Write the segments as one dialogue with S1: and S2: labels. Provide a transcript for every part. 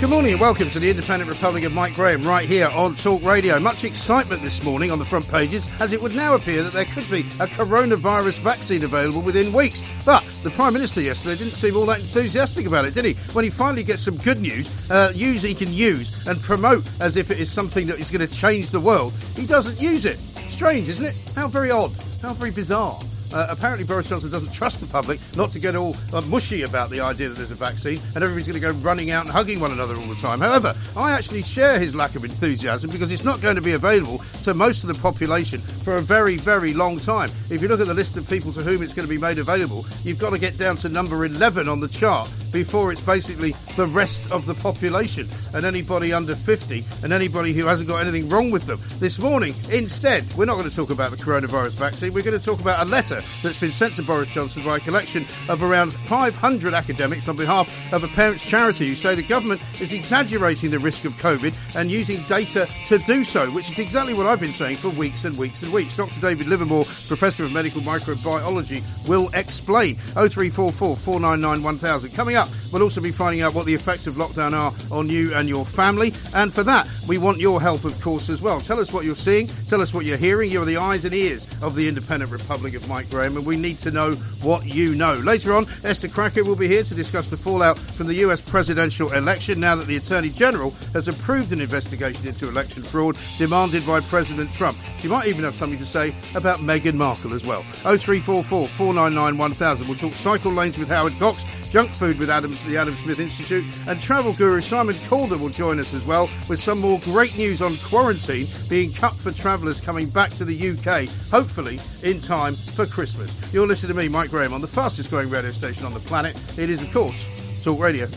S1: Good morning and welcome to the Independent Republic of Mike Graham right here on Talk Radio. Much excitement this morning on the front pages as it would now appear that there could be a coronavirus vaccine available within weeks. But the Prime Minister yesterday didn't seem all that enthusiastic about it, did he? When he finally gets some good news, uh, news he can use and promote as if it is something that is going to change the world, he doesn't use it. Strange, isn't it? How very odd. How very bizarre. Uh, apparently, Boris Johnson doesn't trust the public not to get all uh, mushy about the idea that there's a vaccine and everybody's going to go running out and hugging one another all the time. However, I actually share his lack of enthusiasm because it's not going to be available to most of the population for a very, very long time. If you look at the list of people to whom it's going to be made available, you've got to get down to number 11 on the chart before it's basically the rest of the population and anybody under 50 and anybody who hasn't got anything wrong with them. This morning, instead, we're not going to talk about the coronavirus vaccine. We're going to talk about a letter that's been sent to Boris Johnson by a collection of around 500 academics on behalf of a parents' charity who say the government is exaggerating the risk of COVID and using data to do so, which is exactly what I've been saying for weeks and weeks and weeks. Dr. David Livermore, Professor of Medical Microbiology, will explain. 0344 499 1000. Coming up, we'll also be finding out what the effects of lockdown are on you and your family. And for that, we want your help, of course, as well. Tell us what you're seeing, tell us what you're hearing. You're the eyes and ears of the Independent Republic of Mike Graham, and we need to know what you know. Later on, Esther Krakue will be here to discuss the fallout from the US presidential election now that the Attorney General has approved an investigation into election fraud demanded by President Trump. She might even have something to say about Meghan Markle as well. 0344 499 1000. We'll talk cycle lanes with Howard Cox, junk food with Adams, the Adam Smith Institute, and travel guru Simon Calder will join us as well with some more great news on quarantine being cut for travellers coming back to the UK, hopefully in time for Christmas. You're listening to me, Mike Graham, on the fastest growing radio station on the planet. It is, of course, Talk Radio.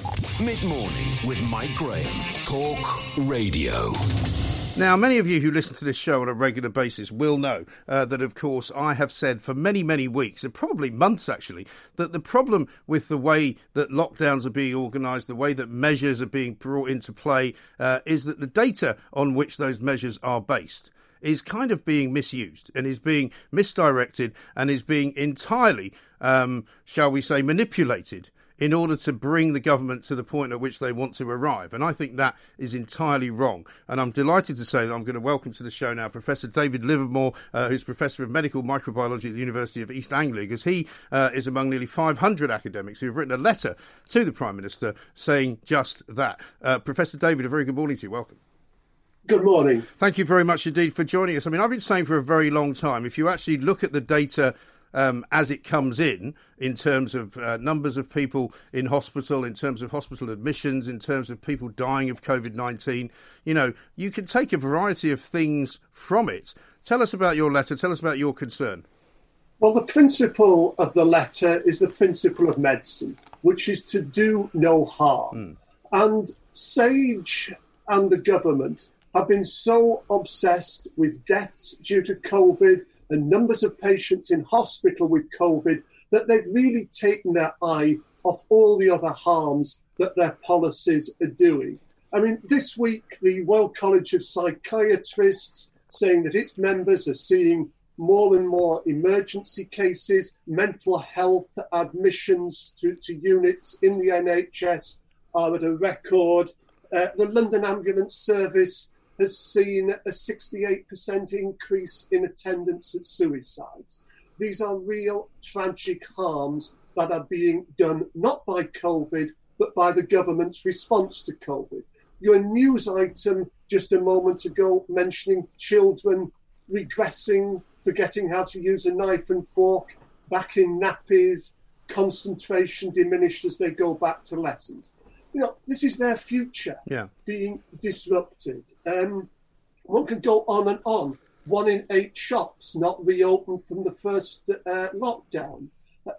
S2: Mid morning with Mike Graham. Talk Radio.
S1: Now, many of you who listen to this show on a regular basis will know uh, that, of course, I have said for many, many weeks, and probably months actually, that the problem with the way that lockdowns are being organised, the way that measures are being brought into play, uh, is that the data on which those measures are based is kind of being misused and is being misdirected and is being entirely, um, shall we say, manipulated in order to bring the government to the point at which they want to arrive. And I think that is entirely wrong. And I'm delighted to say that I'm going to welcome to the show now Professor David Livermore, uh, who's Professor of Medical Microbiology at the University of East Anglia, because he uh, is among nearly 500 academics who have written a letter to the Prime Minister saying just that. Uh, Professor David, a very good morning to you. Welcome.
S3: Good morning.
S1: Thank you very much indeed for joining us. I mean, I've been saying for a very long time, if you actually look at the data um, as it comes in, in terms of uh, numbers of people in hospital, in terms of hospital admissions, in terms of people dying of COVID 19. You know, you can take a variety of things from it. Tell us about your letter, tell us about your concern.
S3: Well, the principle of the letter is the principle of medicine, which is to do no harm. Mm. And SAGE and the government have been so obsessed with deaths due to COVID and numbers of patients in hospital with COVID that they've really taken their eye off all the other harms that their policies are doing. I mean, this week, the Royal College of Psychiatrists saying that its members are seeing more and more emergency cases, mental health admissions to, to units in the NHS are at a record. Uh, the London Ambulance Service has seen a 68% increase in attendance at suicides. These are real tragic harms that are being done not by COVID, but by the government's response to COVID. Your news item just a moment ago mentioning children regressing, forgetting how to use a knife and fork, back in nappies, concentration diminished as they go back to lessons. You know, this is their future
S1: yeah.
S3: being disrupted. Um, one can go on and on. One in eight shops not reopened from the first uh, lockdown.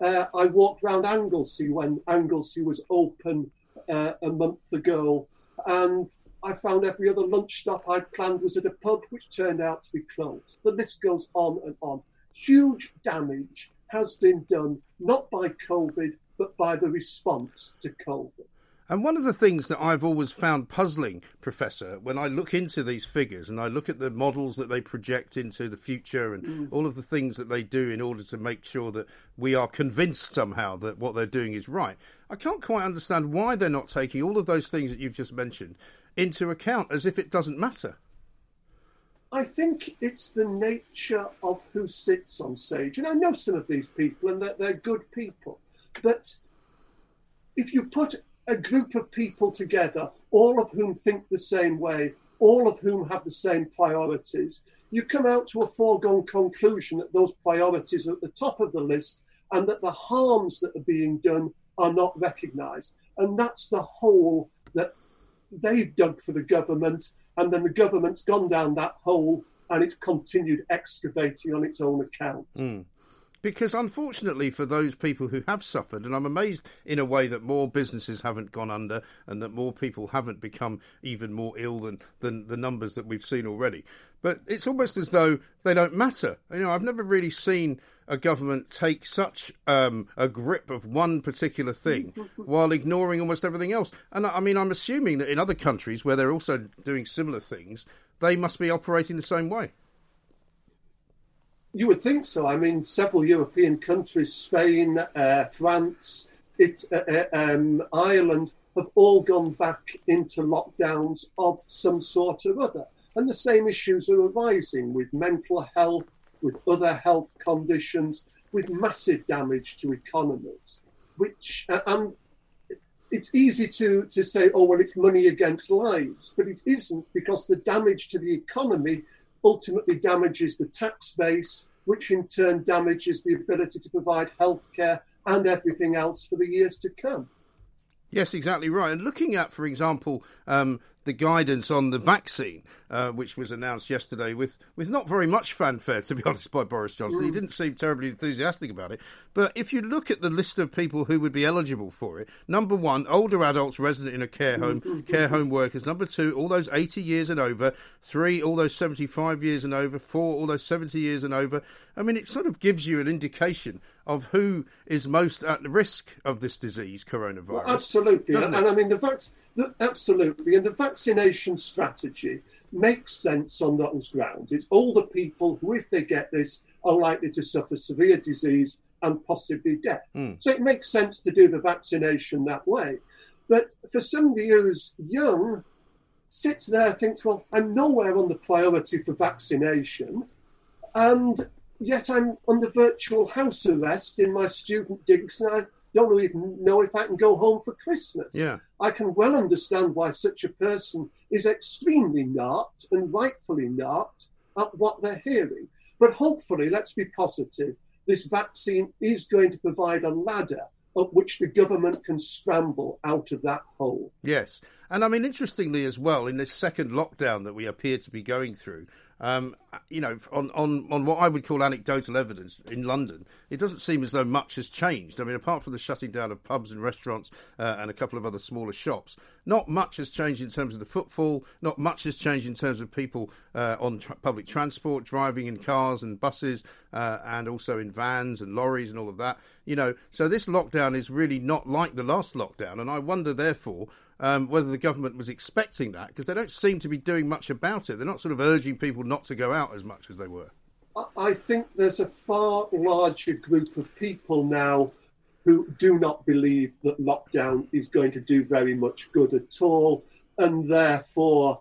S3: Uh, I walked around Anglesey when Anglesey was open uh, a month ago, and I found every other lunch stop I'd planned was at a pub, which turned out to be closed. The list goes on and on. Huge damage has been done not by COVID, but by the response to COVID.
S1: And one of the things that I've always found puzzling, Professor, when I look into these figures and I look at the models that they project into the future and mm. all of the things that they do in order to make sure that we are convinced somehow that what they're doing is right, I can't quite understand why they're not taking all of those things that you've just mentioned into account as if it doesn't matter.
S3: I think it's the nature of who sits on SAGE. And I know some of these people and that they're good people. But if you put a group of people together, all of whom think the same way, all of whom have the same priorities, you come out to a foregone conclusion that those priorities are at the top of the list and that the harms that are being done are not recognised. And that's the hole that they've dug for the government, and then the government's gone down that hole and it's continued excavating on its own account.
S1: Mm. Because unfortunately for those people who have suffered, and I'm amazed in a way that more businesses haven't gone under and that more people haven't become even more ill than, than the numbers that we've seen already. But it's almost as though they don't matter. You know, I've never really seen a government take such um, a grip of one particular thing while ignoring almost everything else. And I mean, I'm assuming that in other countries where they're also doing similar things, they must be operating the same way.
S3: You would think so. I mean, several European countries, Spain, uh, France, it, uh, uh, um, Ireland, have all gone back into lockdowns of some sort or other. And the same issues are arising with mental health, with other health conditions, with massive damage to economies. Which, uh, and it's easy to, to say, oh, well, it's money against lives, but it isn't because the damage to the economy ultimately damages the tax base, which in turn damages the ability to provide healthcare and everything else for the years to come.
S1: Yes, exactly right. And looking at, for example, um, the guidance on the vaccine, uh, which was announced yesterday with, with not very much fanfare, to be honest, by Boris Johnson. He mm. didn't seem terribly enthusiastic about it. But if you look at the list of people who would be eligible for it, number one, older adults resident in a care home, mm-hmm. care home workers. Number two, all those 80 years and over. Three, all those 75 years and over. Four, all those 70 years and over. I mean, it sort of gives you an indication of who is most at risk of this disease, coronavirus. Well,
S3: absolutely. And, and I mean, the vaccine Absolutely. And the vaccination strategy makes sense on those grounds. It's older people who, if they get this, are likely to suffer severe disease and possibly death. Mm. So it makes sense to do the vaccination that way. But for somebody who's young, sits there, thinks, well, I'm nowhere on the priority for vaccination, and yet I'm under virtual house arrest in my student digs, and I don't even know if I can go home for Christmas.
S1: Yeah.
S3: I can well understand why such a person is extremely narked and rightfully narked at what they're hearing. But hopefully, let's be positive, this vaccine is going to provide a ladder up which the government can scramble out of that hole.
S1: Yes. And I mean, interestingly as well, in this second lockdown that we appear to be going through, um, you know, on, on, on what I would call anecdotal evidence in London, it doesn't seem as though much has changed. I mean, apart from the shutting down of pubs and restaurants uh, and a couple of other smaller shops, not much has changed in terms of the footfall. Not much has changed in terms of people uh, on tra- public transport, driving in cars and buses, uh, and also in vans and lorries and all of that. You know, so this lockdown is really not like the last lockdown, and I wonder, therefore, um, whether the government was expecting that because they don't seem to be doing much about it. They're not sort of urging people not to go out as much as they were.
S3: I think there's a far larger group of people now who do not believe that lockdown is going to do very much good at all, and therefore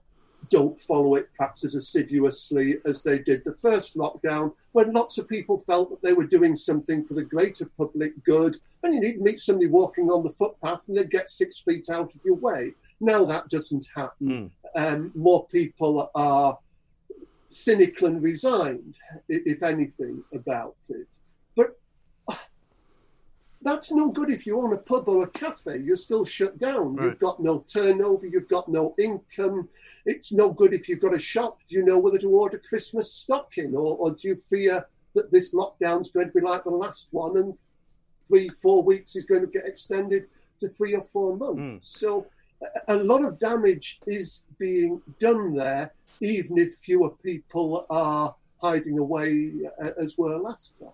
S3: don't follow it perhaps as assiduously as they did the first lockdown, when lots of people felt that they were doing something for the greater public good. And you need to meet somebody walking on the footpath and they'd get six feet out of your way. Now that doesn't happen. Mm. Um, more people are cynical and resigned, if anything, about it. That's no good if you own a pub or a cafe. You're still shut down. Right. You've got no turnover. You've got no income. It's no good if you've got a shop. Do you know whether to order Christmas stocking, or, or do you fear that this lockdown's going to be like the last one, and three, four weeks is going to get extended to three or four months? Mm. So a lot of damage is being done there even if fewer people are hiding away uh, as were last time.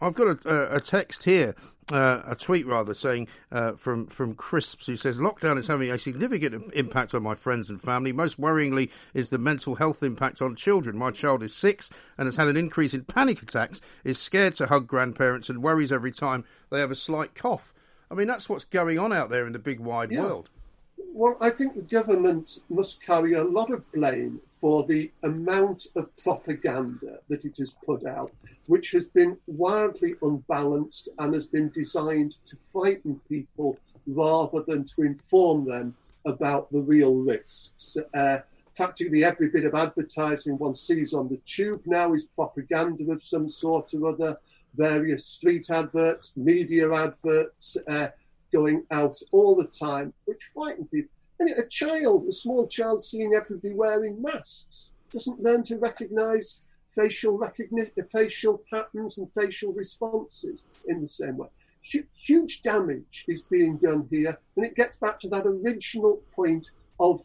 S1: I've got a, a text here, uh, a tweet rather, saying uh, from from Crisps, who says lockdown is having a significant impact on my friends and family. Most worryingly is the mental health impact on children. My child is six and has had an increase in panic attacks. Is scared to hug grandparents and worries every time they have a slight cough. I mean, that's what's going on out there in the big wide yeah. world.
S3: Well, I think the government must carry a lot of blame for the amount of propaganda that it has put out, which has been wildly unbalanced and has been designed to frighten people rather than to inform them about the real risks. Uh, practically every bit of advertising one sees on the tube now is propaganda of some sort or other, various street adverts, media adverts. Uh, going out all the time, which frighten people. And a child, a small child, seeing everybody wearing masks, doesn't learn to recognise facial recognition, facial patterns, and facial responses in the same way. Huge damage is being done here, and it gets back to that original point of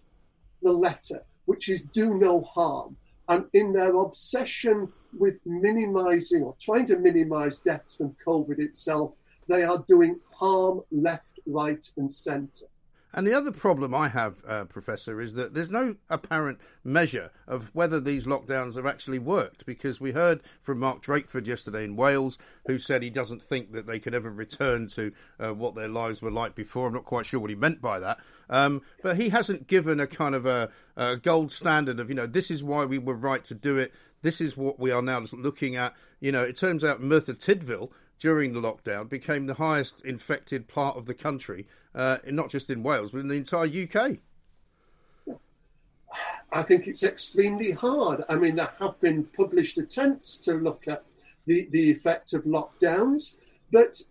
S3: the letter, which is do no harm. And in their obsession with minimizing or trying to minimize deaths from COVID itself, they are doing harm left, right, and centre.
S1: And the other problem I have, uh, Professor, is that there's no apparent measure of whether these lockdowns have actually worked. Because we heard from Mark Drakeford yesterday in Wales, who said he doesn't think that they could ever return to uh, what their lives were like before. I'm not quite sure what he meant by that. Um, but he hasn't given a kind of a, a gold standard of, you know, this is why we were right to do it. This is what we are now looking at. You know, it turns out Merthyr Tydfil during the lockdown became the highest infected part of the country, uh, not just in Wales, but in the entire UK.
S3: I think it's extremely hard. I mean, there have been published attempts to look at the, the effect of lockdowns, but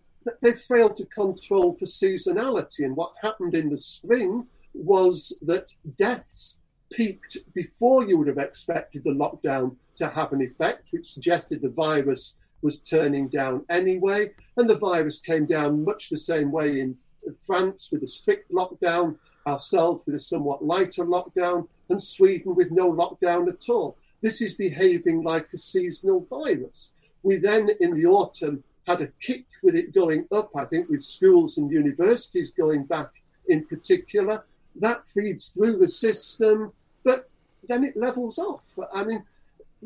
S3: they've failed to control for seasonality. And what happened in the spring was that deaths peaked before you would have expected the lockdown to have an effect, which suggested the virus was turning down anyway. And the virus came down much the same way in France with a strict lockdown, ourselves with a somewhat lighter lockdown, and Sweden with no lockdown at all. This is behaving like a seasonal virus. We then, in the autumn, had a kick with it going up, I think, with schools and universities going back in particular. That feeds through the system, but then it levels off. I mean,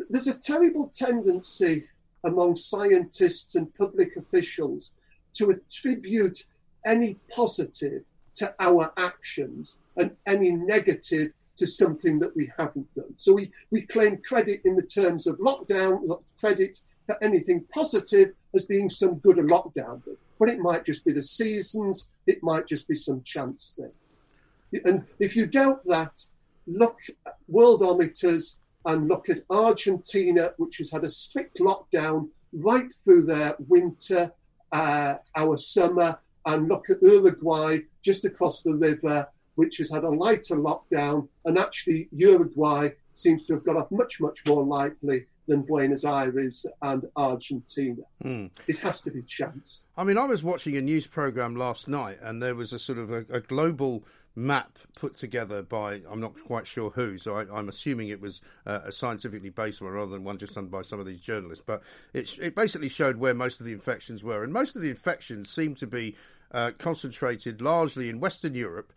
S3: there's a terrible tendency among scientists and public officials to attribute any positive to our actions and any negative to something that we haven't done. So we, we claim credit in the terms of lockdown, credit for anything positive as being some good a lockdown. But it might just be the seasons, it might just be some chance thing. And if you doubt that, look at worldometers and look at Argentina, which has had a strict lockdown right through their winter, uh, our summer, and look at Uruguay just across the river, which has had a lighter lockdown. And actually, Uruguay seems to have got off much, much more lightly than Buenos Aires and Argentina. Mm. It has to be chance.
S1: I mean, I was watching a news program last night, and there was a sort of a, a global map put together by I'm not quite sure who, so I, am assuming it was uh, a scientifically based one rather than one just done by some of these journalists. But it, it basically showed where most of the infections were, and most of the infections seem to be uh, concentrated largely in Western Europe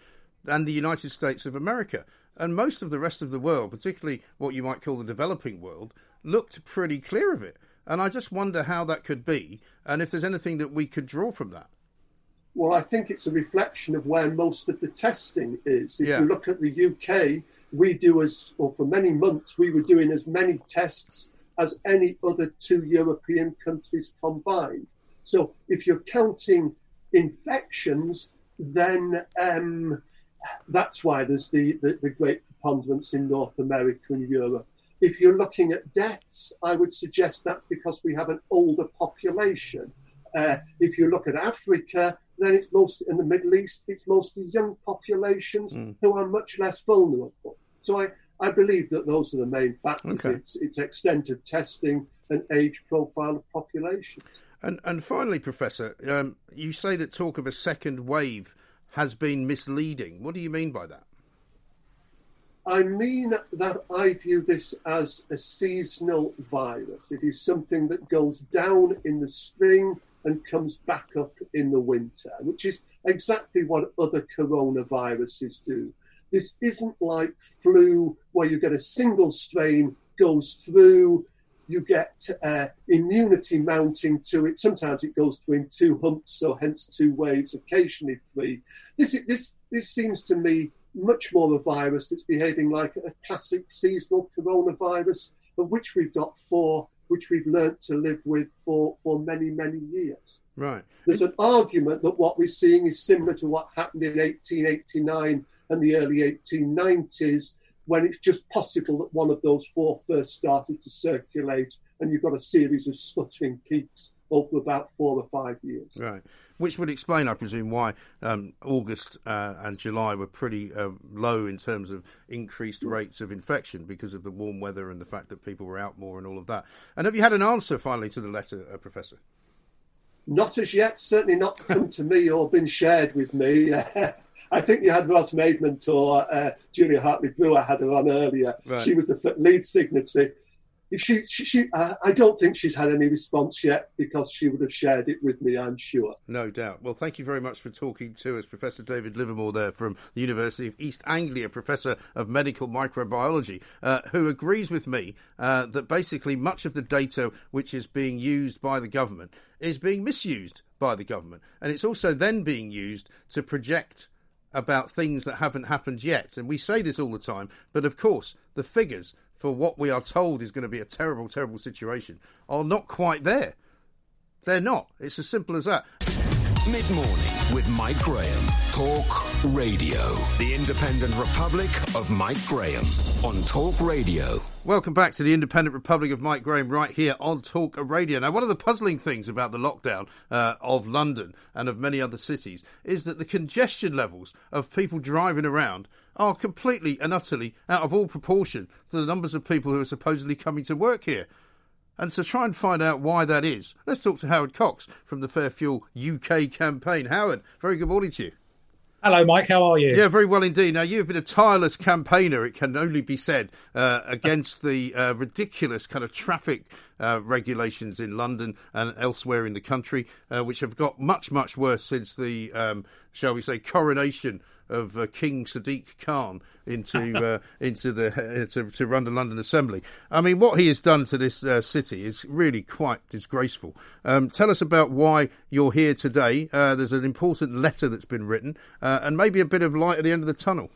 S1: and the United States of America. And most of the rest of the world, particularly what you might call the developing world, looked pretty clear of it. And I just wonder how that could be, and if there's anything that we could draw from that.
S3: Well, I think it's a reflection of where most of the testing is. If yeah. you look at the UK, we do as, or for many months, we were doing as many tests as any other two European countries combined. So if you're counting infections, then um, that's why there's the, the, the, great preponderance in North America and Europe. If you're looking at deaths, I would suggest that's because we have an older population. Uh, if you look at Africa, then it's mostly in the Middle East, it's mostly young populations mm. who are much less vulnerable. So I, I believe that those are the main factors. Okay. It's, it's extent of testing and age profile of population.
S1: And, and finally, Professor, um, you say that talk of a second wave has been misleading. What do you mean by that?
S3: I mean that I view this as a seasonal virus. It is something that goes down in the spring and comes back up in the winter, which is exactly what other coronaviruses do. This isn't like flu, where you get a single strain goes through, you get uh, immunity mounting to it. Sometimes it goes through in two humps, so hence two waves, occasionally three. This this this seems to me much more a virus that's behaving like a classic seasonal coronavirus, of which we've got four which we've learnt to live with for, for many, many years.
S1: Right.
S3: There's an argument that what we're seeing is similar to what happened in 1889 and the early 1890s, when it's just possible that one of those four first started to circulate, and you've got a series of sputtering peaks over about four or five years.
S1: Right which would explain, I presume, why um, August uh, and July were pretty uh, low in terms of increased rates of infection because of the warm weather and the fact that people were out more and all of that. And have you had an answer finally to the letter, uh, Professor?
S3: Not as yet, certainly not come to me or been shared with me. I think you had Ros Maidment or uh, Julia Hartley Brewer had her on earlier. Right. She was the lead signatory if she, she, she uh, I don't think she's had any response yet because she would have shared it with me, I'm sure.
S1: No doubt. Well, thank you very much for talking to us, Professor David Livermore, there from the University of East Anglia, Professor of Medical Microbiology, uh, who agrees with me uh, that basically much of the data which is being used by the government is being misused by the government. And it's also then being used to project about things that haven't happened yet. And we say this all the time, but of course, the figures for what we are told is going to be a terrible, terrible situation are not quite there. They're not. It's as simple as that.
S2: Mid morning with Mike Graham. Talk Radio. The Independent Republic of Mike Graham on Talk Radio.
S1: Welcome back to the Independent Republic of Mike Graham right here on Talk Radio. Now, one of the puzzling things about the lockdown uh, of London and of many other cities is that the congestion levels of people driving around are completely and utterly out of all proportion to the numbers of people who are supposedly coming to work here. And to try and find out why that is, let's talk to Howard Cox from the Fair Fuel UK campaign. Howard, very good morning to you.
S4: Hello, Mike. How are you?
S1: Yeah, very well indeed. Now, you've been a tireless campaigner, it can only be said, uh, against the uh, ridiculous kind of traffic uh, regulations in London and elsewhere in the country, uh, which have got much, much worse since the, um, shall we say, coronation of uh, King Sadiq Khan into uh, into the uh, to, to run the London Assembly. I mean, what he has done to this uh, city is really quite disgraceful. Um, tell us about why you're here today. Uh, there's an important letter that's been written, uh, and maybe a bit of light at the end of the tunnel.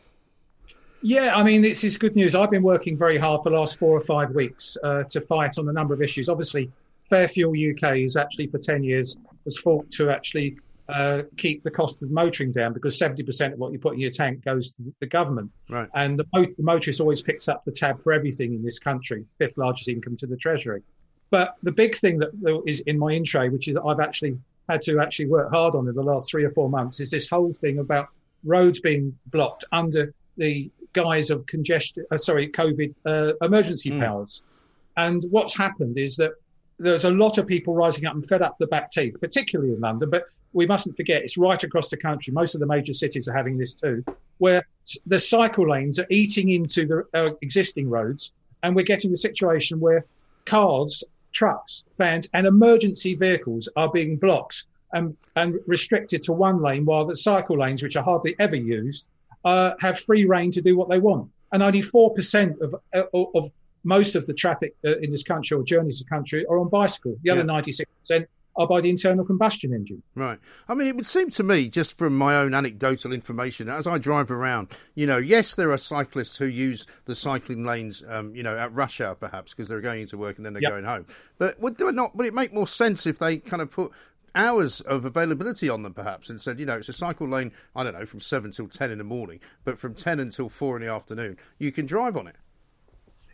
S4: Yeah, I mean, this is good news. I've been working very hard for the last four or five weeks to fight on a number of issues. Obviously, Fair Fuel UK is actually for 10 years has fought to actually uh, keep the cost of motoring down because 70% of what you put in your tank goes to the government.
S1: Right.
S4: And the, the motorist always picks up the tab for everything in this country, fifth largest income to the Treasury. But the big thing that is in my intro, which is I've actually had to actually work hard on in the last three or four months, is this whole thing about roads being blocked under the guise of congestion, uh, sorry, COVID uh, emergency mm. powers. And what's happened is that there's a lot of people rising up and fed up the back teeth, particularly in London, but we mustn't forget it's right across the country. Most of the major cities are having this too, where the cycle lanes are eating into the uh, existing roads, and we're getting the situation where cars, trucks, vans, and emergency vehicles are being blocked and, and restricted to one lane, while the cycle lanes, which are hardly ever used, uh, have free reign to do what they want. And only four percent of, uh, of most of the traffic uh, in this country or journeys in the country are on bicycle. The other ninety six percent are by the internal combustion engine.
S1: Right. I mean, it would seem to me, just from my own anecdotal information, as I drive around, you know, yes, there are cyclists who use the cycling lanes, um, you know, at rush hour perhaps because they're going into work and then they're yep. going home. But would it not? Would it make more sense if they kind of put hours of availability on them, perhaps, and said, you know, it's a cycle lane, I don't know, from 7 till 10 in the morning, but from 10 until 4 in the afternoon, you can drive on it.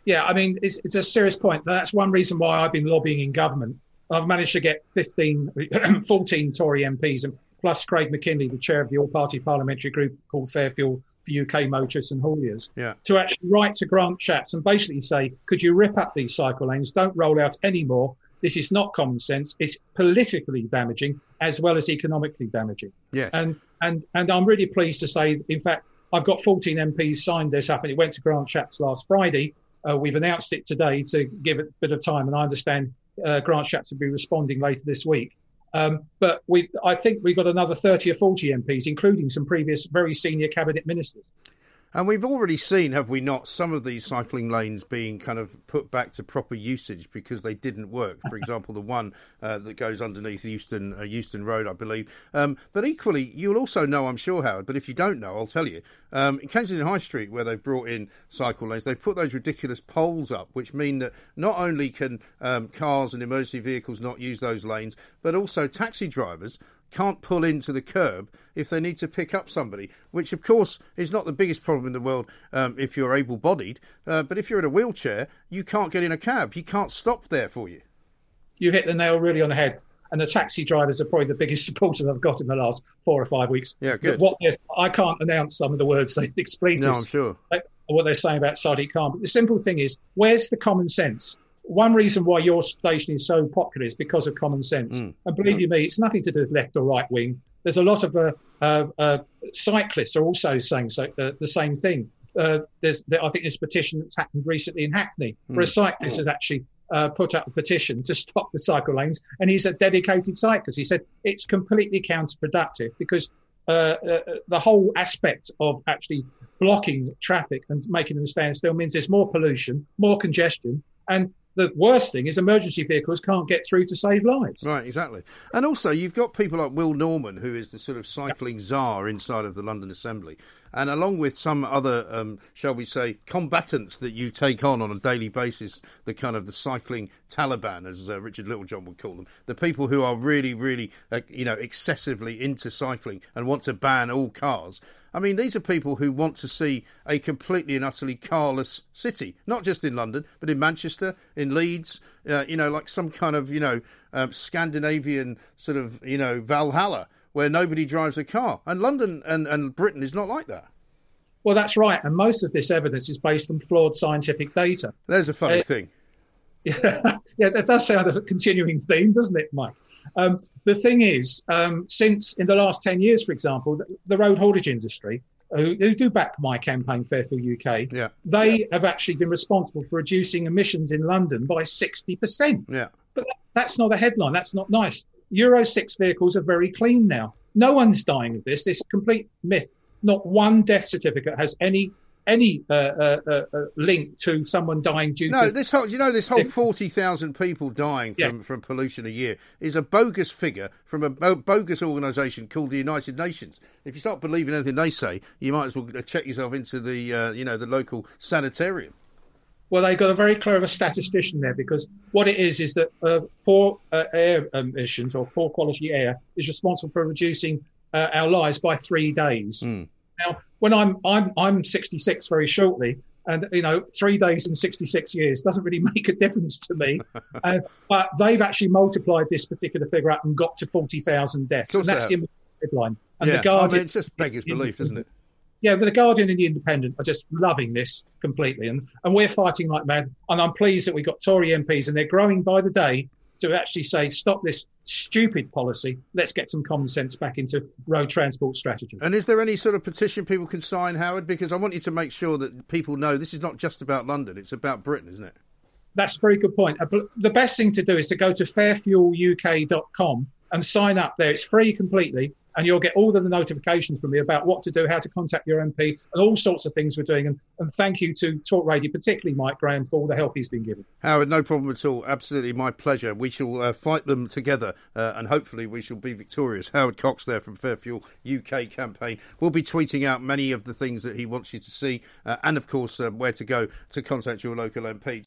S4: Yeah, I mean, it's, it's a serious point. That's one reason why I've been lobbying in government. I've managed to get 15, 14 Tory MPs, and plus Craig Mackinlay, the chair of the all party parliamentary group called Fair Fuel for UK motorists and hauliers,
S1: yeah.
S4: to actually write to Grant Shapps and basically say, could you rip up these cycle lanes? Don't roll out any more this is not common sense. It's politically damaging as well as economically damaging.
S1: Yes.
S4: And and and I'm really pleased to say, in fact, I've got 14 MPs signed this up, and it went to Grant Shapps last Friday. Uh, we've announced it today to give it a bit of time, and I understand uh, Grant Shapps will be responding later this week. Um, but we, I think we've got another 30 or 40 MPs, including some previous very senior cabinet ministers.
S1: And we've already seen, have we not, some of these cycling lanes being kind of put back to proper usage because they didn't work. For example, the one uh, that goes underneath Euston, uh, Euston Road, I believe. Um, but equally, you'll also know, I'm sure, Howard, but if you don't know, I'll tell you. Um, in Kensington High Street, where they've brought in cycle lanes, they've put those ridiculous poles up, which mean that not only can um, cars and emergency vehicles not use those lanes, but also taxi drivers can't pull into the curb if they need to pick up somebody, which of course is not the biggest problem in the world um, if you're able bodied. Uh, but if you're in a wheelchair, you can't get in a cab. He can't stop there for you.
S4: You hit the nail really on the head. And the taxi drivers are probably the biggest supporters I've got in the last four or five weeks.
S1: Yeah, good.
S4: What I can't announce some of the words they explain to
S1: no,
S4: us.
S1: I'm sure.
S4: What they're saying about Sadiq Khan. But the simple thing is, where's the common sense? One reason why your station is so popular is because of common sense. Mm. And believe you me, it's nothing to do with left or right wing. There's a lot of uh, uh, uh, cyclists are also saying so, uh, the same thing. Uh, there's, there, I think there's a petition that's happened recently in Hackney mm. where a hmm. cyclist has actually uh, put up a petition to stop the cycle lanes, and he's a dedicated cyclist. He said it's completely counterproductive because the whole aspect of actually blocking traffic and making them stand still means there's more pollution, more congestion, and the worst thing is emergency vehicles can't get through to save lives.
S1: Right, exactly. And also, you've got people like Will Norman, who is the sort of cycling czar inside of the London Assembly, and along with some other, um, shall we say, combatants that you take on on a daily basis, the kind of the cycling Taliban, as uh, Richard Littlejohn would call them, the people who are really, really, uh, you know, excessively into cycling and want to ban all cars. I mean, these are people who want to see a completely and utterly carless city, not just in London, but in Manchester, in Leeds, uh, you know, like some kind of, you know, um, Scandinavian sort of, you know, Valhalla where nobody drives a car. And London and, and Britain is not like that.
S4: Well, that's right. And most of this evidence is based on flawed scientific data.
S1: There's a funny uh, thing.
S4: Yeah, yeah, that does sound a continuing theme, doesn't it, Mike? Um, the thing is, um, since in the last 10 years, for example, the, the road haulage industry, who, who, do back my campaign, Fair Fuel UK,
S1: yeah.
S4: they
S1: yeah.
S4: have actually been responsible for reducing emissions in London by 60%.
S1: Yeah.
S4: But that's not a headline. That's not nice. Euro 6 vehicles are very clean now. No one's dying of this. This complete myth. Not one death certificate has any any uh, uh, uh, uh, link to someone dying due
S1: no,
S4: to.
S1: this whole, you know, this whole 40,000 people dying from, yeah. from pollution a year is a bogus figure from a bogus organisation called the United Nations. If you start believing anything they say, you might as well check yourself into the, uh, you know, the local sanitarium.
S4: Well, they got a very clever statistician there because what it is is that uh, poor air emissions or poor quality air is responsible for reducing our lives by three days.
S1: Mm.
S4: Now, when I'm I'm I'm 66 very shortly, and you know, three days in 66 years doesn't really make a difference to me. uh, but they've actually multiplied this particular figure out and got to 40,000 deaths, and that's the headline. And
S1: yeah.
S4: the Guardian,
S1: I mean, it's just beggars belief, isn't it?
S4: Yeah, but the Guardian and the Independent are just loving this completely, and and we're fighting like mad. And I'm pleased that we got Tory MPs, and they're growing by the day to actually say, stop this stupid policy. Let's get some common sense back into road transport strategy.
S1: And is there any sort of petition people can sign, Howard? Because I want you to make sure that people know this is not just about London, it's about Britain, isn't it?
S4: That's a very good point. The best thing to do is to go to fairfueluk.com and sign up there. It's free completely and you'll get all of the notifications from me about what to do, how to contact your MP, and all sorts of things we're doing. And, and thank you to Talk Radio, particularly Mike Graham, for all the help he's been given.
S1: Howard, no problem at all. Absolutely my pleasure. We shall uh, fight them together uh, and hopefully we shall be victorious. Howard Cox there from Fair Fuel UK campaign will be tweeting out many of the things that he wants you to see uh, and, of course, uh, where to go to contact your local MP.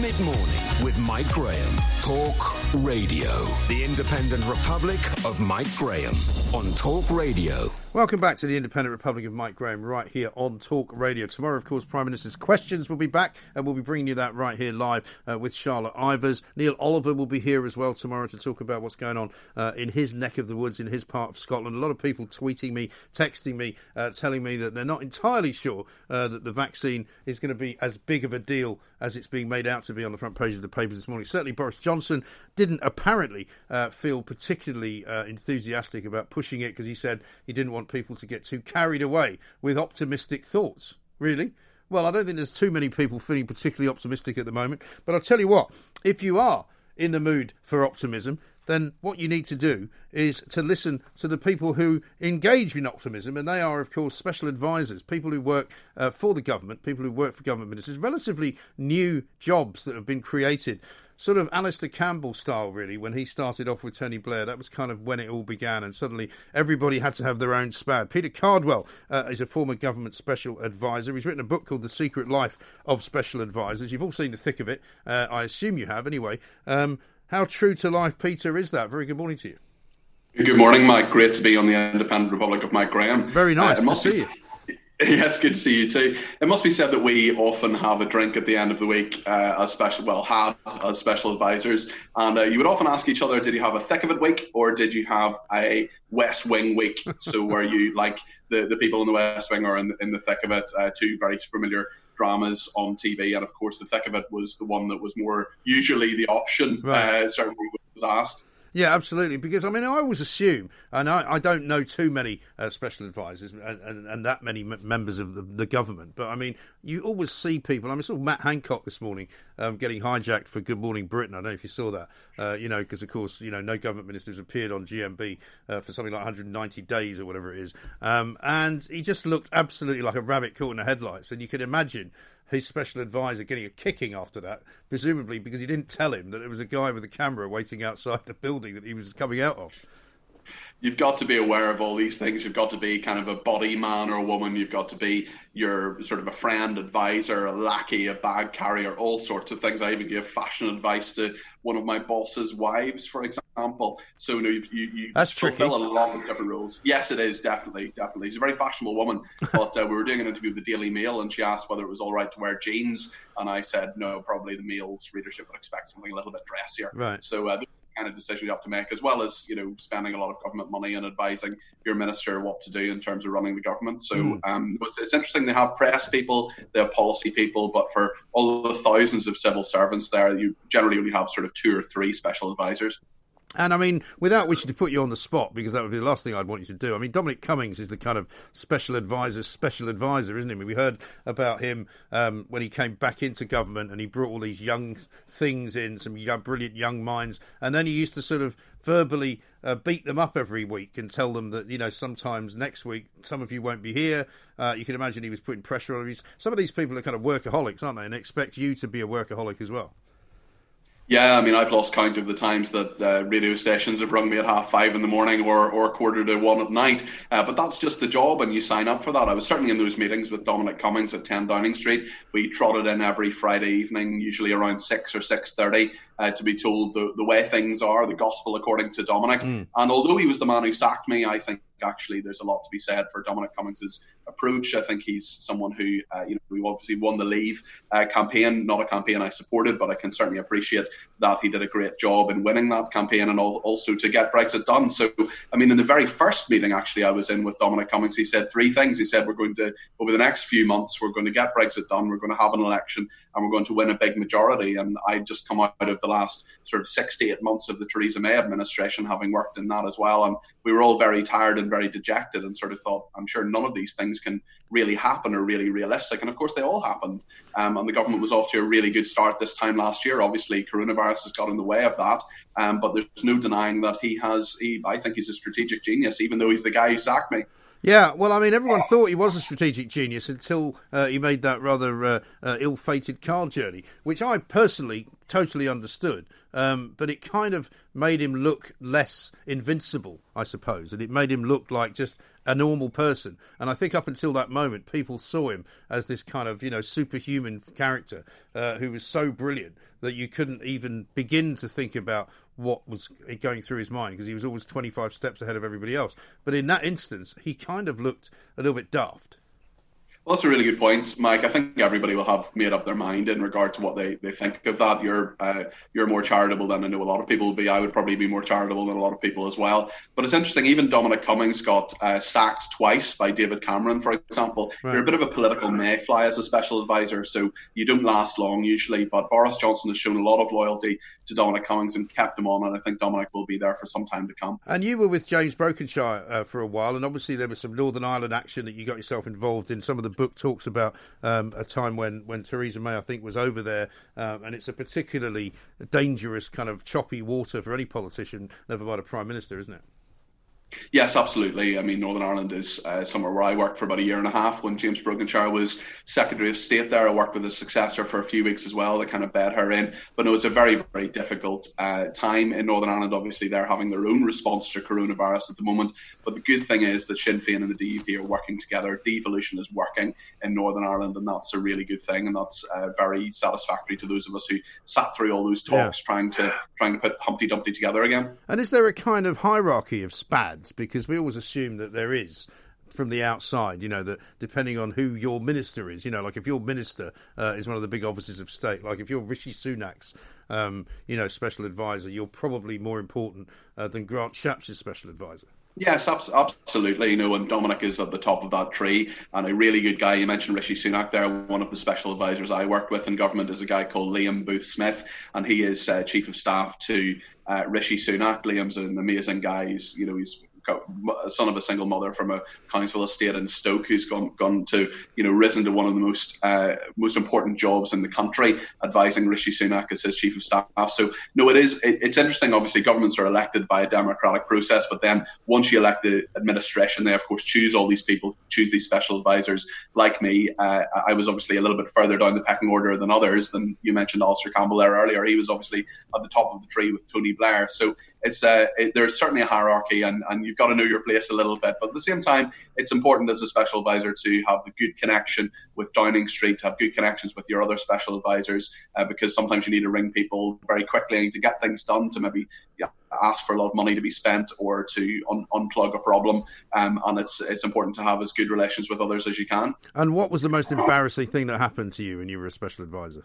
S2: Mid morning with Mike Graham. Talk Radio. The Independent Republic of Mike Graham on Talk Radio.
S1: Welcome back to the Independent Republic of Mike Graham right here on Talk Radio. Tomorrow, of course, Prime Minister's Questions will be back and we'll be bringing you that right here live uh, with Charlotte Ivers. Neil Oliver will be here as well tomorrow to talk about what's going on uh, in his neck of the woods, in his part of Scotland. A lot of people tweeting me, texting me, uh, telling me that they're not entirely sure uh, that the vaccine is going to be as big of a deal as it's being made out to be on the front page of the papers this morning. Certainly, Boris Johnson didn't apparently uh, feel particularly uh, enthusiastic about pushing it because he said he didn't want people to get too carried away with optimistic thoughts. Really? Well, I don't think there's too many people feeling particularly optimistic at the moment. But I'll tell you what, if you are in the mood for optimism, then what you need to do is to listen to the people who engage in optimism, and they are, of course, special advisors, people who work uh, for the government, people who work for government ministers, relatively new jobs that have been created sort of Alastair Campbell style, really, when he started off with Tony Blair. That was kind of when it all began, and suddenly everybody had to have their own SPAD. Peter Cardwell uh, is a former government special advisor. He's written a book called The Secret Life of Special Advisors. You've all seen the thick of it. Uh, I assume you have, anyway. Um, how true to life, Peter, is that? Very good morning to you.
S5: Good morning, Mike. Great to be on the Independent Republic of Mike Graham.
S1: Very nice uh, to see be- you.
S5: Yes, good to see you too. It must be said that we often have a drink at the end of the week uh, as special, well, had as special advisors, and uh, you would often ask each other, did you have a thick of it week or did you have a West Wing week? so were you like the, the people in the West Wing or in, in the thick of it, uh, two very familiar dramas on TV, and of course the thick of it was the one that was more usually the option. Right. Uh, certainly was asked.
S1: Yeah, absolutely. Because I mean, I always assume, and I, I don't know too many uh, special advisors and, and, and, that many m- members of the, the, government, but I mean, you always see people. I mean, saw Matt Hancock this morning um, getting hijacked for Good Morning Britain. I don't know if you saw that. Uh, you know, because of course, you know, no government ministers appeared on GMB uh, for something like 190 days or whatever it is, um, and he just looked absolutely like a rabbit caught in the headlights. And you can imagine his special advisor getting a kicking after that, presumably because he didn't tell him that it was a guy with a camera waiting outside the building that he was coming out of.
S5: you've got to be aware of all these things. You've got to be kind of a body man or a woman. You've got to be your sort of a friend, advisor, a lackey, a bag carrier, all sorts of things. I even give fashion advice to one of my boss's wives, for example. So you know, you, you
S1: That's
S5: fulfill
S1: tricky.
S5: a lot of different roles. Yes, it is definitely, definitely. She's a very fashionable woman. But uh, we were doing an interview with the Daily Mail, and she asked whether it was all right to wear jeans, and I said no. Probably the Mail's readership would expect something a little bit dressier.
S1: Right.
S5: So. Uh, kind of decision you have to make, as well as you know spending a lot of government money and advising your minister what to do in terms of running the government. So
S1: Mm.
S5: um, it's, it's interesting they have press people, they have policy people, but for all the thousands of civil servants there, you generally only have sort of two or three special advisors.
S1: And I mean, without wishing to put you on the spot, because that would be the last thing I'd want you to do. I mean, Dominic Cummings is the kind of special advisor, special advisor, isn't he? I mean, we heard about him um, when he came back into government and he brought all these young things in, some young, brilliant young minds, and then he used to sort of verbally uh, beat them up every week and tell them that, you know, sometimes next week some of you won't be here. Uh, you can imagine he was putting pressure on these. Some of these people are kind of workaholics, aren't they? And expect you to be a workaholic as well.
S5: Yeah, I mean, I've lost count of the times that uh, radio stations have rung me at half five in the morning or, or quarter to one at night. Uh, but that's just the job, and you sign up for that. I was certainly in those meetings with Dominic Cummings at 10 Downing Street. We trotted in every Friday evening, usually around 6 or 6.30, uh, to be told the, the way things are, the gospel according to Dominic. And although he was the man who sacked me, I think actually there's a lot to be said for Dominic Cummings's approach. I think he's someone who, uh, you know, we obviously won the Leave uh, campaign, not a campaign I supported, but I can certainly appreciate that he did a great job in winning that campaign and al- also to get Brexit done. So, I mean, in the very first meeting actually I was in with Dominic Cummings, he said three things. He said, we're going to, over the next few months, we're going to get Brexit done, we're going to have an election, and we're going to win a big majority. And I just come out of the last sort of six to eight months of the Theresa May administration, having worked in that as well. And we were all very tired and very dejected and sort of thought, I'm sure none of these things can really happen or really realistic. And of course, they all happened. Um, and the government was off to a really good start this time last year. Obviously, coronavirus has got in the way of that. Um, but there's no denying that he has, he, I think he's a strategic genius, even though he's the guy who sacked me.
S1: Yeah, well, I mean, everyone thought he was a strategic genius until uh, he made that rather uh, uh, ill-fated car journey, which I personally totally understood. Um, but it kind of made him look less invincible, I suppose, and it made him look like just a normal person. And I think up until that moment, people saw him as this kind of, you know, superhuman character uh, who was so brilliant that you couldn't even begin to think about what was going through his mind because he was always 25 steps ahead of everybody else. But in that instance, he kind of looked a little bit daft.
S5: Well, that's a really good point, Mike. I think everybody will have made up their mind in regard to what they, they think of that. You're uh, you're more charitable than I know a lot of people will be. I would probably be more charitable than a lot of people as well. But it's interesting. Even Dominic Cummings got uh, sacked twice by David Cameron, for example.
S1: Right.
S5: You're a bit of a political mayfly as a special advisor, so you don't last long usually. But Boris Johnson has shown a lot of loyalty to Dominic Cummings and kept him on, and I think Dominic will be there for some time to come.
S1: And you were with James Brokenshire uh, for a while, and obviously there was some Northern Ireland action that you got yourself involved in. Some of the book talks about um, a time when, when Theresa May, I think, was over there, um, and it's a particularly dangerous kind of choppy water for any politician, never mind a prime minister, isn't it?
S5: Yes, absolutely. I mean, Northern Ireland is uh, somewhere where I worked for about a year and a half when James Brokenshire was Secretary of State there. I worked with his successor for a few weeks as well to kind of bed her in. But no, it's a very, very difficult uh, time in Northern Ireland. Obviously, they're having their own response to coronavirus at the moment. But the good thing is that Sinn Féin and the DUP are working together. Devolution is working in Northern Ireland, and that's a really good thing. And that's uh, very satisfactory to those of us who sat through all those talks trying to trying to put Humpty Dumpty together again.
S1: And is there a kind of hierarchy of SPADs? Because we always assume that there is from the outside, you know, that depending on who your minister is, you know, like if your minister uh, is one of the big offices of state, like if you're Rishi Sunak's, um, you know, special advisor, you're probably more important uh, than Grant Shapps' special advisor.
S5: Yes, abs- absolutely. You know, and Dominic is at the top of that tree, and a really good guy. You mentioned Rishi Sunak there. One of the special advisors I worked with in government is a guy called Liam Booth Smith, and he is uh, chief of staff to uh, Rishi Sunak. Liam's an amazing guy. He's, you know, he's son of a single mother from a council estate in Stoke who's gone gone to you know risen to one of the most uh, most important jobs in the country, advising Rishi Sunak as his chief of staff. So no, it is it, it's interesting. Obviously, governments are elected by a democratic process, but then once you elect the administration, they of course choose all these people, choose these special advisors. Like me, uh, I was obviously a little bit further down the pecking order than others. Than you mentioned, Alastair Campbell there earlier. He was obviously at the top of the tree with Tony Blair. So it's uh, it, there's certainly a hierarchy, and, and you've got to know your place a little bit. But at the same time, it's important as a special advisor to have a good connection with Downing Street, to have good connections with your other special advisors, uh, because sometimes you need to ring people very quickly to get things done, to maybe yeah, ask for a lot of money to be spent or to un- unplug a problem. Um, and it's it's important to have as good relations with others as you can.
S1: And what was the most embarrassing thing that happened to you when you were a special advisor?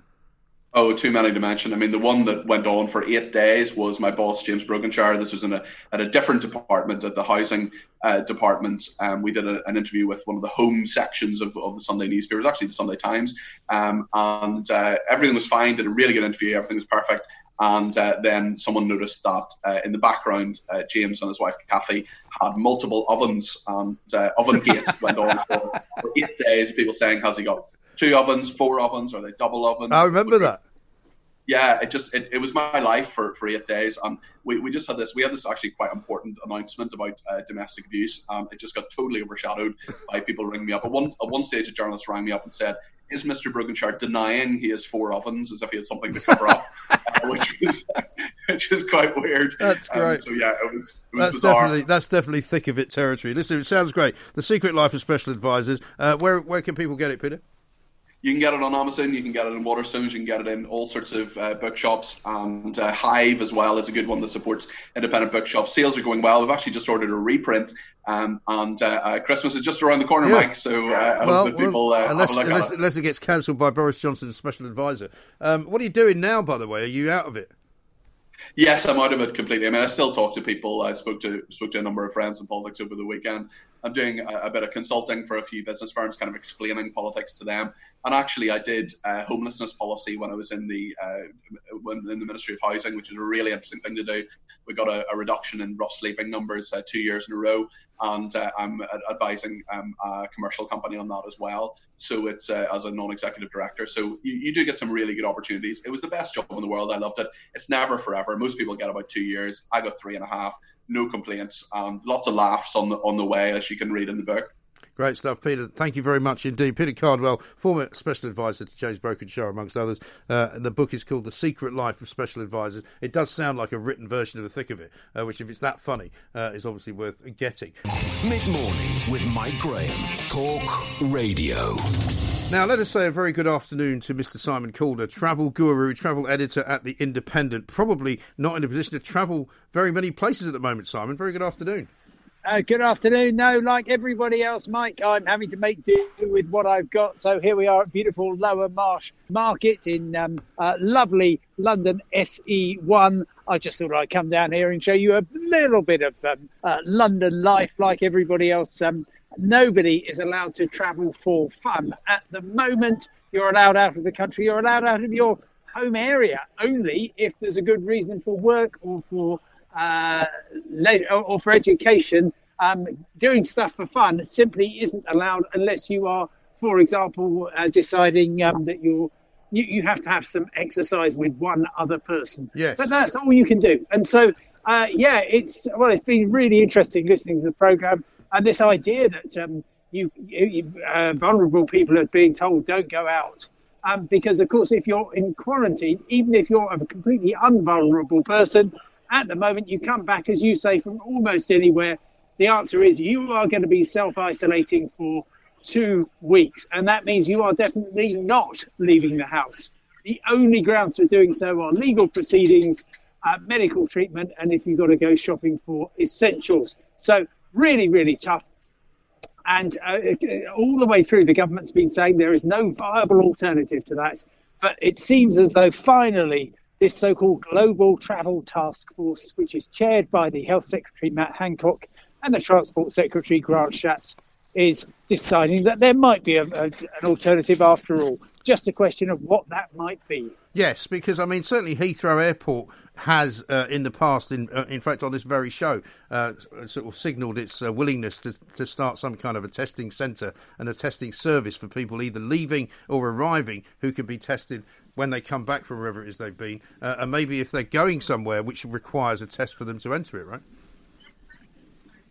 S5: Oh, too many to mention. I mean, the one that went on for eight days was my boss, James Brokenshire. This was in a at a different department, at the housing uh, department. Um, we did a, an interview with one of the home sections of, of the Sunday newspaper, it was actually the Sunday Times, um, and uh, everything was fine. Did a really good interview. Everything was perfect. And uh, then someone noticed that uh, in the background, uh, James and his wife Kathy had multiple ovens, and uh, oven gate went on for, for eight days. People saying, "Has he got two ovens, four ovens, or they double ovens.
S1: I remember that.
S5: Yeah, it just it, it was my life for, for eight days, and we, we just had this we had this actually quite important announcement about uh, domestic abuse. Um, it just got totally overshadowed by people ringing me up. At one at one stage, a journalist rang me up and said, "Is Mr. Brokenshire denying he has four ovens as if he had something to cover up?" uh, which was which is quite weird.
S1: That's
S5: Um,
S1: great.
S5: so yeah, it was. It was
S1: That's
S5: bizarre.
S1: definitely that's definitely thick of it territory. Listen, it sounds great. The Secret Life of Special Advisors. Uh, where where can people get it, Peter?
S5: You can get it on Amazon. You can get it in Waterstones. You can get it in all sorts of uh, bookshops. And uh, Hive as well is a good one that supports independent bookshops. Sales are going well. We've actually just ordered a reprint, um, and uh, uh, Christmas is just around the corner,
S1: Yeah.
S5: Mike. So uh, I
S1: well,
S5: hope that people
S1: well,
S5: uh, have
S1: unless,
S5: a look
S1: unless,
S5: at it.
S1: unless it gets cancelled by Boris Johnson's special advisor. Um, what are you doing now, by the way? Are you out of it?
S5: Yes, I'm out of it completely. I mean, I still talk to people. I spoke to spoke to a number of friends in politics over the weekend. I'm doing a, a bit of consulting for a few business firms, kind of explaining politics to them. And actually, I did uh, homelessness policy when I was in the uh, when, in the Ministry of Housing, which is a really interesting thing to do. We got a, a reduction in rough sleeping numbers uh, two years in a row, and uh, I'm ad- advising um, a commercial company on that as well. So it's uh, as a non-executive director. So you, you do get some really good opportunities. It was the best job in the world. I loved it. It's never forever. Most people get about two years. I got three and a half. No complaints. Um, lots of laughs on the on the way, as you can read in the book.
S1: Great stuff, Peter. Thank you very much indeed. Peter Cardwell, former special advisor to James Brokenshire, amongst others. Uh, the book is called The Secret Life of Special Advisors. It does sound like a written version of the thick of it, uh, which, if it's that funny, uh, is obviously worth getting.
S2: Mid morning with Mike Graham. Talk radio.
S1: Now, let us say a very good afternoon to Mr. Simon Calder, travel guru, travel editor at The Independent. Probably not in a position to travel very many places at the moment, Simon. Very good afternoon.
S6: Uh, good afternoon. No, like everybody else, Mike, I'm having to make do with what I've got. So here we are at beautiful Lower Marsh Market in um, uh, lovely London SE1. I just thought I'd come down here and show you a little bit of um, uh, London life, like everybody else. Um, nobody is allowed to travel for fun at the moment. You're allowed out of the country. You're allowed out of your home area only if there's a good reason for work or for uh, or for education, um, doing stuff for fun simply isn't allowed unless you are, for example, uh, deciding um, that you're, you, you have to have some exercise with one other person.
S1: Yes.
S6: But that's all you can do. And so, uh, yeah, it's well, it's been really interesting listening to the program and this idea that um, you, you uh, vulnerable people are being told don't go out. Um, because of course, if you're in quarantine, even if you're a completely unvulnerable person, at the moment you come back, as you say, from almost anywhere. The answer is you are going to be self isolating for two weeks, and that means you are definitely not leaving the house. The only grounds for doing so are legal proceedings, uh, medical treatment, and if you've got to go shopping for essentials. So, really, really tough. And uh, all the way through, the government's been saying there is no viable alternative to that. But it seems as though finally, this so called Global Travel Task Force, which is chaired by the Health Secretary Matt Hancock and the Transport Secretary Grant Shapps, is deciding that there might be a, a, an alternative after all. Just a question of what that might be.
S1: Yes, because I mean, certainly Heathrow Airport has, uh, in the past, in uh, in fact, on this very show, uh, sort of signalled its uh, willingness to to start some kind of a testing centre and a testing service for people either leaving or arriving who can be tested when they come back from wherever it is they've been, uh, and maybe if they're going somewhere which requires a test for them to enter it, right?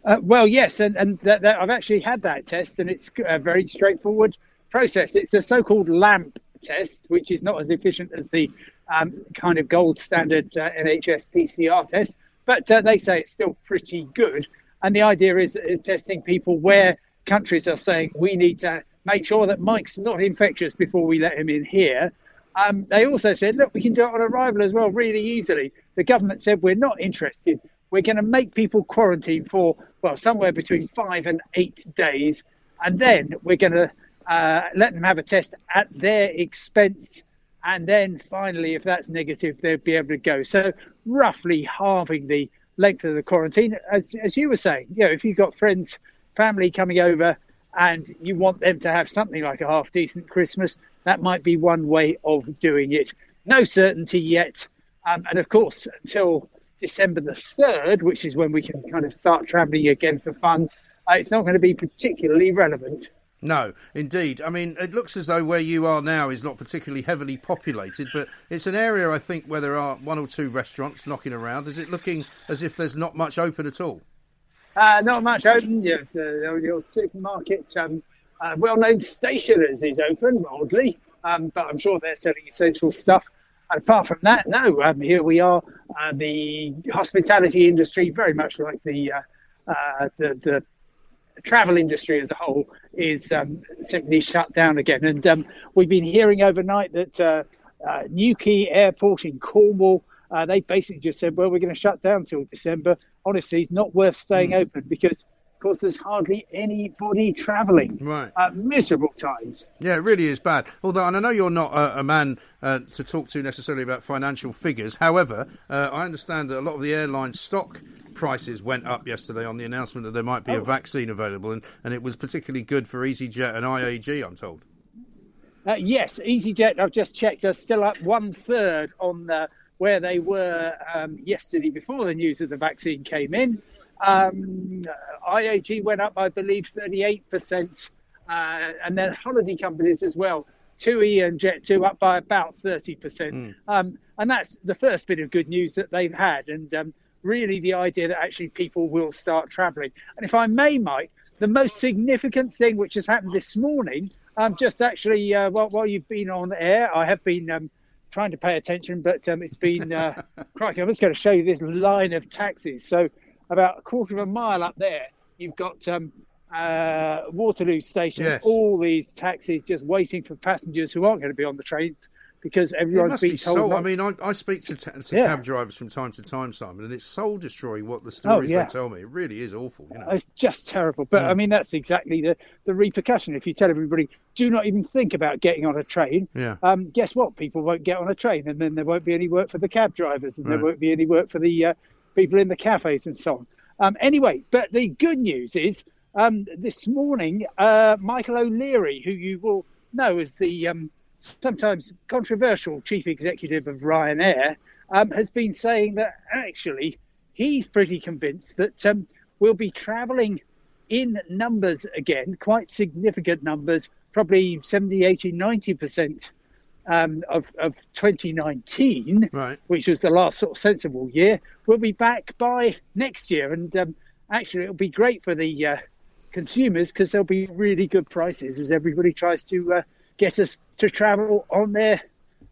S6: Uh, well, yes, and, and that, that I've actually had that test, and it's a very straightforward process. It's the so-called LAMP test, which is not as efficient as the um, kind of gold standard uh, NHS PCR test, but uh, they say it's still pretty good. And the idea is testing people where countries are saying we need to make sure that Mike's not infectious before we let him in here. Um, they also said, look, we can do it on arrival as well, really easily. The government said we're not interested. We're going to make people quarantine for, well, somewhere between five and eight days. And then we're going to uh, let them have a test at their expense. And then finally, if that's negative, they'll be able to go. So, roughly halving the length of the quarantine. As, as you were saying, you know, if you've got friends, family coming over, and you want them to have something like a half decent Christmas, that might be one way of doing it. No certainty yet. Um, and of course, until December the 3rd, which is when we can kind of start travelling again for fun, uh, it's not going to be particularly relevant.
S1: No, indeed. I mean, it looks as though where you are now is not particularly heavily populated, but it's an area, I think, where there are one or two restaurants knocking around. Is it looking as if there's not much open at all?
S6: Uh, not much open. Yeah, the, your supermarket, um, uh, well-known stationers is open, oddly, um, but I'm sure they're selling essential stuff. And apart from that, no. Um, here we are. Uh, the hospitality industry, very much like the uh, uh, the, the travel industry as a whole, is um, simply shut down again. And um, we've been hearing overnight that uh, Newquay Airport in Cornwall. Uh, they basically just said, well, we're going to shut down till December honestly, it's not worth staying mm. open because course, there's hardly anybody travelling.
S1: Right.
S6: At miserable times.
S1: Yeah, it really is bad. Although, and I know you're not a, a man uh, to talk to necessarily about financial figures. However, uh, I understand that a lot of the airline stock prices went up yesterday on the announcement that there might be oh. a vaccine available, and, and it was particularly good for EasyJet and IAG, I'm told.
S6: Uh, yes, EasyJet, I've just checked, are still up one third on the where they were um, yesterday before the news of the vaccine came in. Um, IAG went up, I believe, 38%, uh, and then holiday companies as well. TUI and Jet2 up by about 30%. Mm. Um, and that's the first bit of good news that they've had. And um, really the idea that actually people will start traveling. And if I may, Mike, the most significant thing which has happened this morning, um, just actually uh, while, while you've been on air, I have been um, trying to pay attention, but um, it's been uh, crikey. I'm just going to show you this line of taxis. So about a quarter of a mile up there, you've got um, uh, Waterloo Station.
S1: Yes.
S6: All these taxis just waiting for passengers who aren't going to be on the trains because everyone's been told.
S1: Soul,
S6: not...
S1: I mean, I, I speak to, to yeah. cab drivers from time to time, Simon, and it's soul destroying what the stories oh, yeah. they tell me. It really is awful. You know?
S6: It's just terrible. But yeah. I mean, that's exactly the, the repercussion. If you tell everybody, do not even think about getting on a train,
S1: yeah.
S6: Um, guess what? People won't get on a train, and then there won't be any work for the cab drivers, and right. there won't be any work for the uh, people in the cafes and so on. Um, anyway, but the good news is um, this morning, uh, Michael O'Leary, who you will know as the um, sometimes controversial chief executive of Ryanair, um, has been saying that actually he's pretty convinced that um, we'll be travelling in numbers again, quite significant numbers, probably 70, 80, 90% um, of, of 2019,
S1: right.
S6: which was the last sort of sensible year. We'll be back by next year. And um, actually, it'll be great for the uh, consumers because there'll be really good prices as everybody tries to uh, get us to travel on their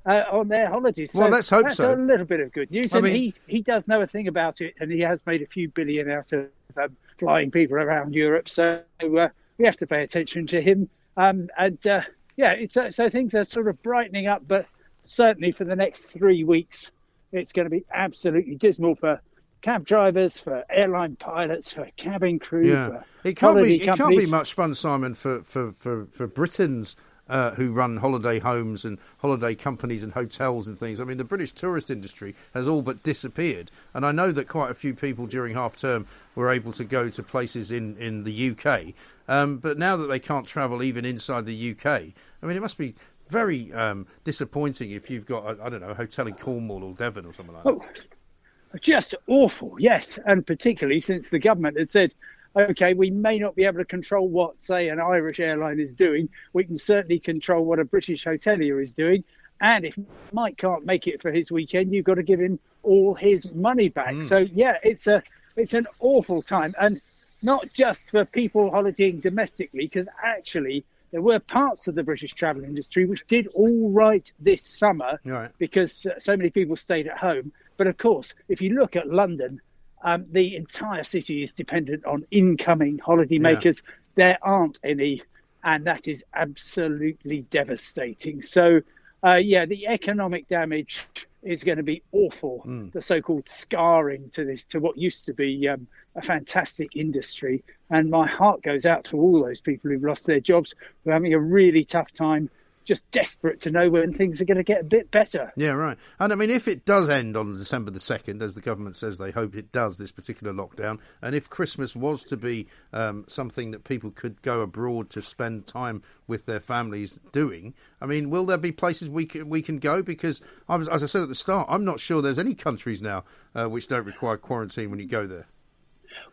S6: uh, on their holidays.
S1: So well, let's hope
S6: that's
S1: so.
S6: a little bit of good news. I and mean, he he does know a thing about it, and he has made a few billion out of um, flying people around Europe. So uh, we have to pay attention to him. Um, and uh, yeah, it's uh, so things are sort of brightening up, but certainly for the next three weeks, it's going to be absolutely dismal for cab drivers, for airline pilots, for cabin crew.
S1: Yeah, it can't be. It can't be much fun, Simon, for for for, for Britons uh, who run holiday homes and holiday companies and hotels and things. I mean, the British tourist industry has all but disappeared. And I know that quite a few people during half term were able to go to places in, in the UK. Um, but now that they can't travel even inside the UK, I mean, it must be very um, disappointing if you've got, I don't know, a hotel in Cornwall or Devon or something like that.
S6: Oh, just awful, yes. And particularly since the government has said, okay, we may not be able to control what, say, an Irish airline is doing. We can certainly control what a British hotelier is doing. And if Mike can't make it for his weekend, you've got to give him all his money back. Mm. So yeah, it's a it's an awful time, and not just for people holidaying domestically, because actually there were parts of the British travel industry which did all right this summer
S1: right.
S6: because so many people stayed at home. But of course, if you look at London Um, the entire city is dependent on incoming holidaymakers. Yeah. There aren't any, and that is absolutely devastating. So, uh, yeah, the economic damage is going to be awful. Mm. The so-called scarring to this, to what used to be um, a fantastic industry, and my heart goes out to all those people who've lost their jobs, who are having a really tough time just desperate to know when things are going to get a bit better.
S1: Yeah, right. And I mean, if it does end on December the 2nd, as the government says they hope it does, this particular lockdown, and if Christmas was to be um, something that people could go abroad to spend time with their families doing, I mean, will there be places we can, we can go? Because, I was, as I said at the start, I'm not sure there's any countries now uh, which don't require quarantine when you go there.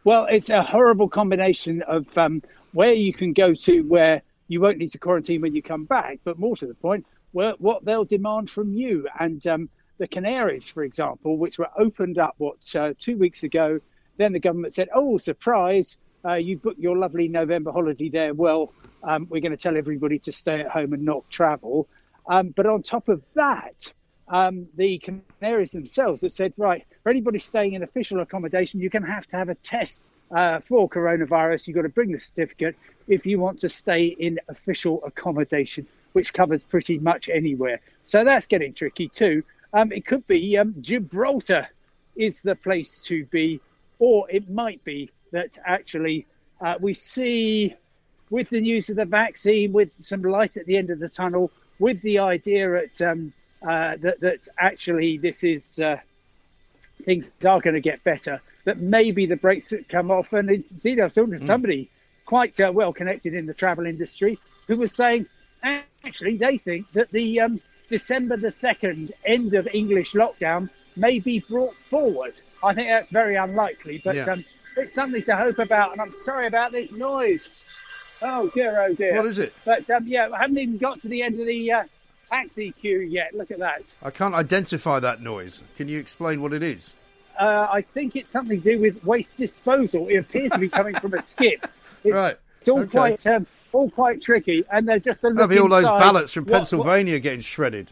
S6: Well, it's a horrible combination of um, where you can go to where you won't need to quarantine when you come back. But more to the point, what they'll demand from you. And um, the Canaries, for example, which were opened up what uh, two weeks ago, then the government said, "Oh, surprise! Uh, you booked your lovely November holiday there. Well, um, we're going to tell everybody to stay at home and not travel." Um, but on top of that, um, the Canaries themselves have said, right, for anybody staying in official accommodation, you're going to have to have a test uh, for coronavirus. You've got to bring the certificate if you want to stay in official accommodation, which covers pretty much anywhere. So that's getting tricky too. Um, it could be um, Gibraltar is the place to be, or it might be that actually uh, we see with the news of the vaccine, with some light at the end of the tunnel, with the idea at, um, uh, that, that actually this is uh, things are going to get better, that maybe the brakes come off. And indeed, I was talking to mm. somebody quite uh, well connected in the travel industry who was saying actually they think that the um, December the 2nd end of English lockdown may be brought forward. I think that's very unlikely, but yeah. um, it's something to hope about. And I'm sorry about this noise. Oh dear, oh dear.
S1: What is it?
S6: But um, yeah, I haven't even got to the end of the uh, taxi queue yet. Look at that.
S1: I can't identify that noise. Can you explain what it is?
S6: Uh, I think it's something to do with waste disposal. It appears to be coming from a skip.
S1: It's, right.
S6: It's all okay. quite um, all quite tricky, and they're just a
S1: There'll be all those ballots from what, Pennsylvania what... getting shredded.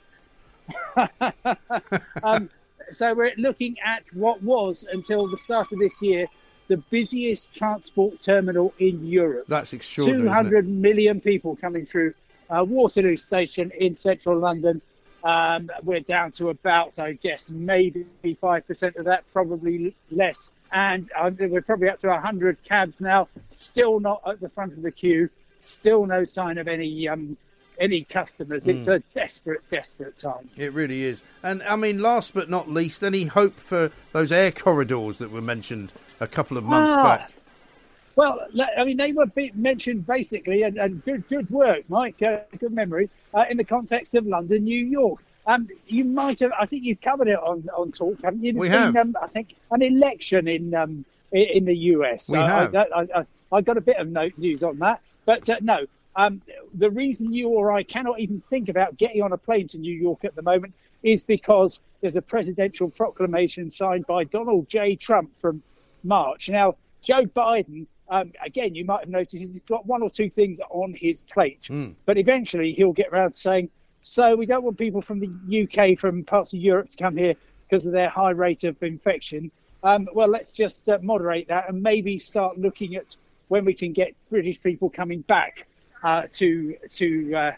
S6: um, so we're looking at what was until the start of this year the busiest transport terminal in Europe.
S1: That's extraordinary.
S6: Two hundred million people coming through uh, Waterloo Station in central London. Um, we're down to about, I guess, maybe 5% of that, probably less. And uh, we're probably up to 100 cabs now, still not at the front of the queue, still no sign of any um, any customers. Mm. It's hmm. a desperate, desperate time.
S1: It really is. And I mean, last but not least, any hope for those air corridors that were mentioned a couple of months ah, back?
S6: Well, I mean, they were mentioned basically, and, and good, good work, Mike. Uh, good memory uh, in the context of London, New York. Um, you might have, I think you've covered it on, on talk, haven't you?
S1: We have.
S6: Um, I think an election in um, in the US.
S1: We have.
S6: I, I, I, I, got a bit of news on that, but uh, no. Um, the reason you or I cannot even think about getting on a plane to New York at the moment is because there's a presidential proclamation signed by Donald J. Trump from March. Now, Joe Biden um, again, you might have noticed he's got one or two things on his plate, mm. but eventually he'll get around to saying, "So we don't want people from the UK, from parts of Europe, to come here because of their high rate of infection. Um, well, let's just uh, moderate that and maybe start looking at when we can get British people coming back uh, to to uh,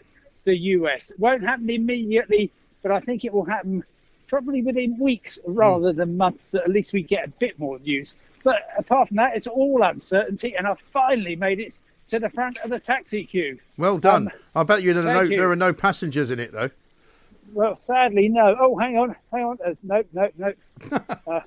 S6: the US. It won't happen immediately, but I think it will happen probably within weeks rather mm. than months. That at least we get a bit more news. But apart from that, it's all uncertainty, and I've finally made it to the front of the taxi queue.
S1: Well done. Um, I bet you, there are, no, you. there are no passengers in it, though.
S6: Well, sadly, no. Oh, hang on, hang on. Uh, no, no, no. uh,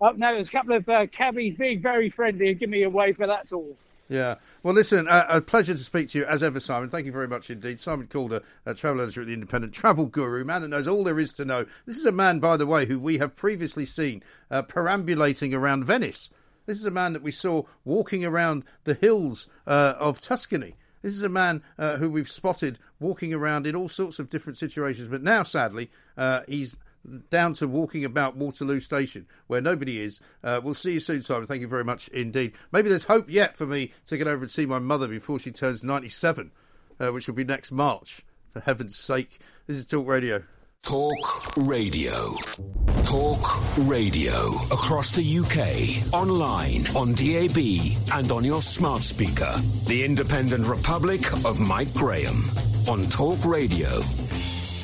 S6: oh, no, there's a couple of uh, cabbies being very friendly and giving me a wave, but that's all.
S1: Yeah. Well, listen, uh, a pleasure to speak to you as ever, Simon. Thank you very much indeed. Simon Calder, a travel editor at the Independent, travel guru, man that knows all there is to know. This is a man, by the way, who we have previously seen uh, perambulating around Venice. This is a man that we saw walking around the hills uh, of Tuscany. This is a man uh, who we've spotted walking around in all sorts of different situations, but now, sadly, uh, he's down to walking about Waterloo Station, where nobody is. Uh, we'll see you soon, Simon. Thank you very much indeed. Maybe there's hope yet for me to get over and see my mother before she turns 97, uh, which will be next March. For heaven's sake, this is Talk Radio.
S2: Talk Radio. Talk Radio. Across the UK, online, on DAB, and on your smart speaker. The Independent Republic of Mike Graham on Talk Radio.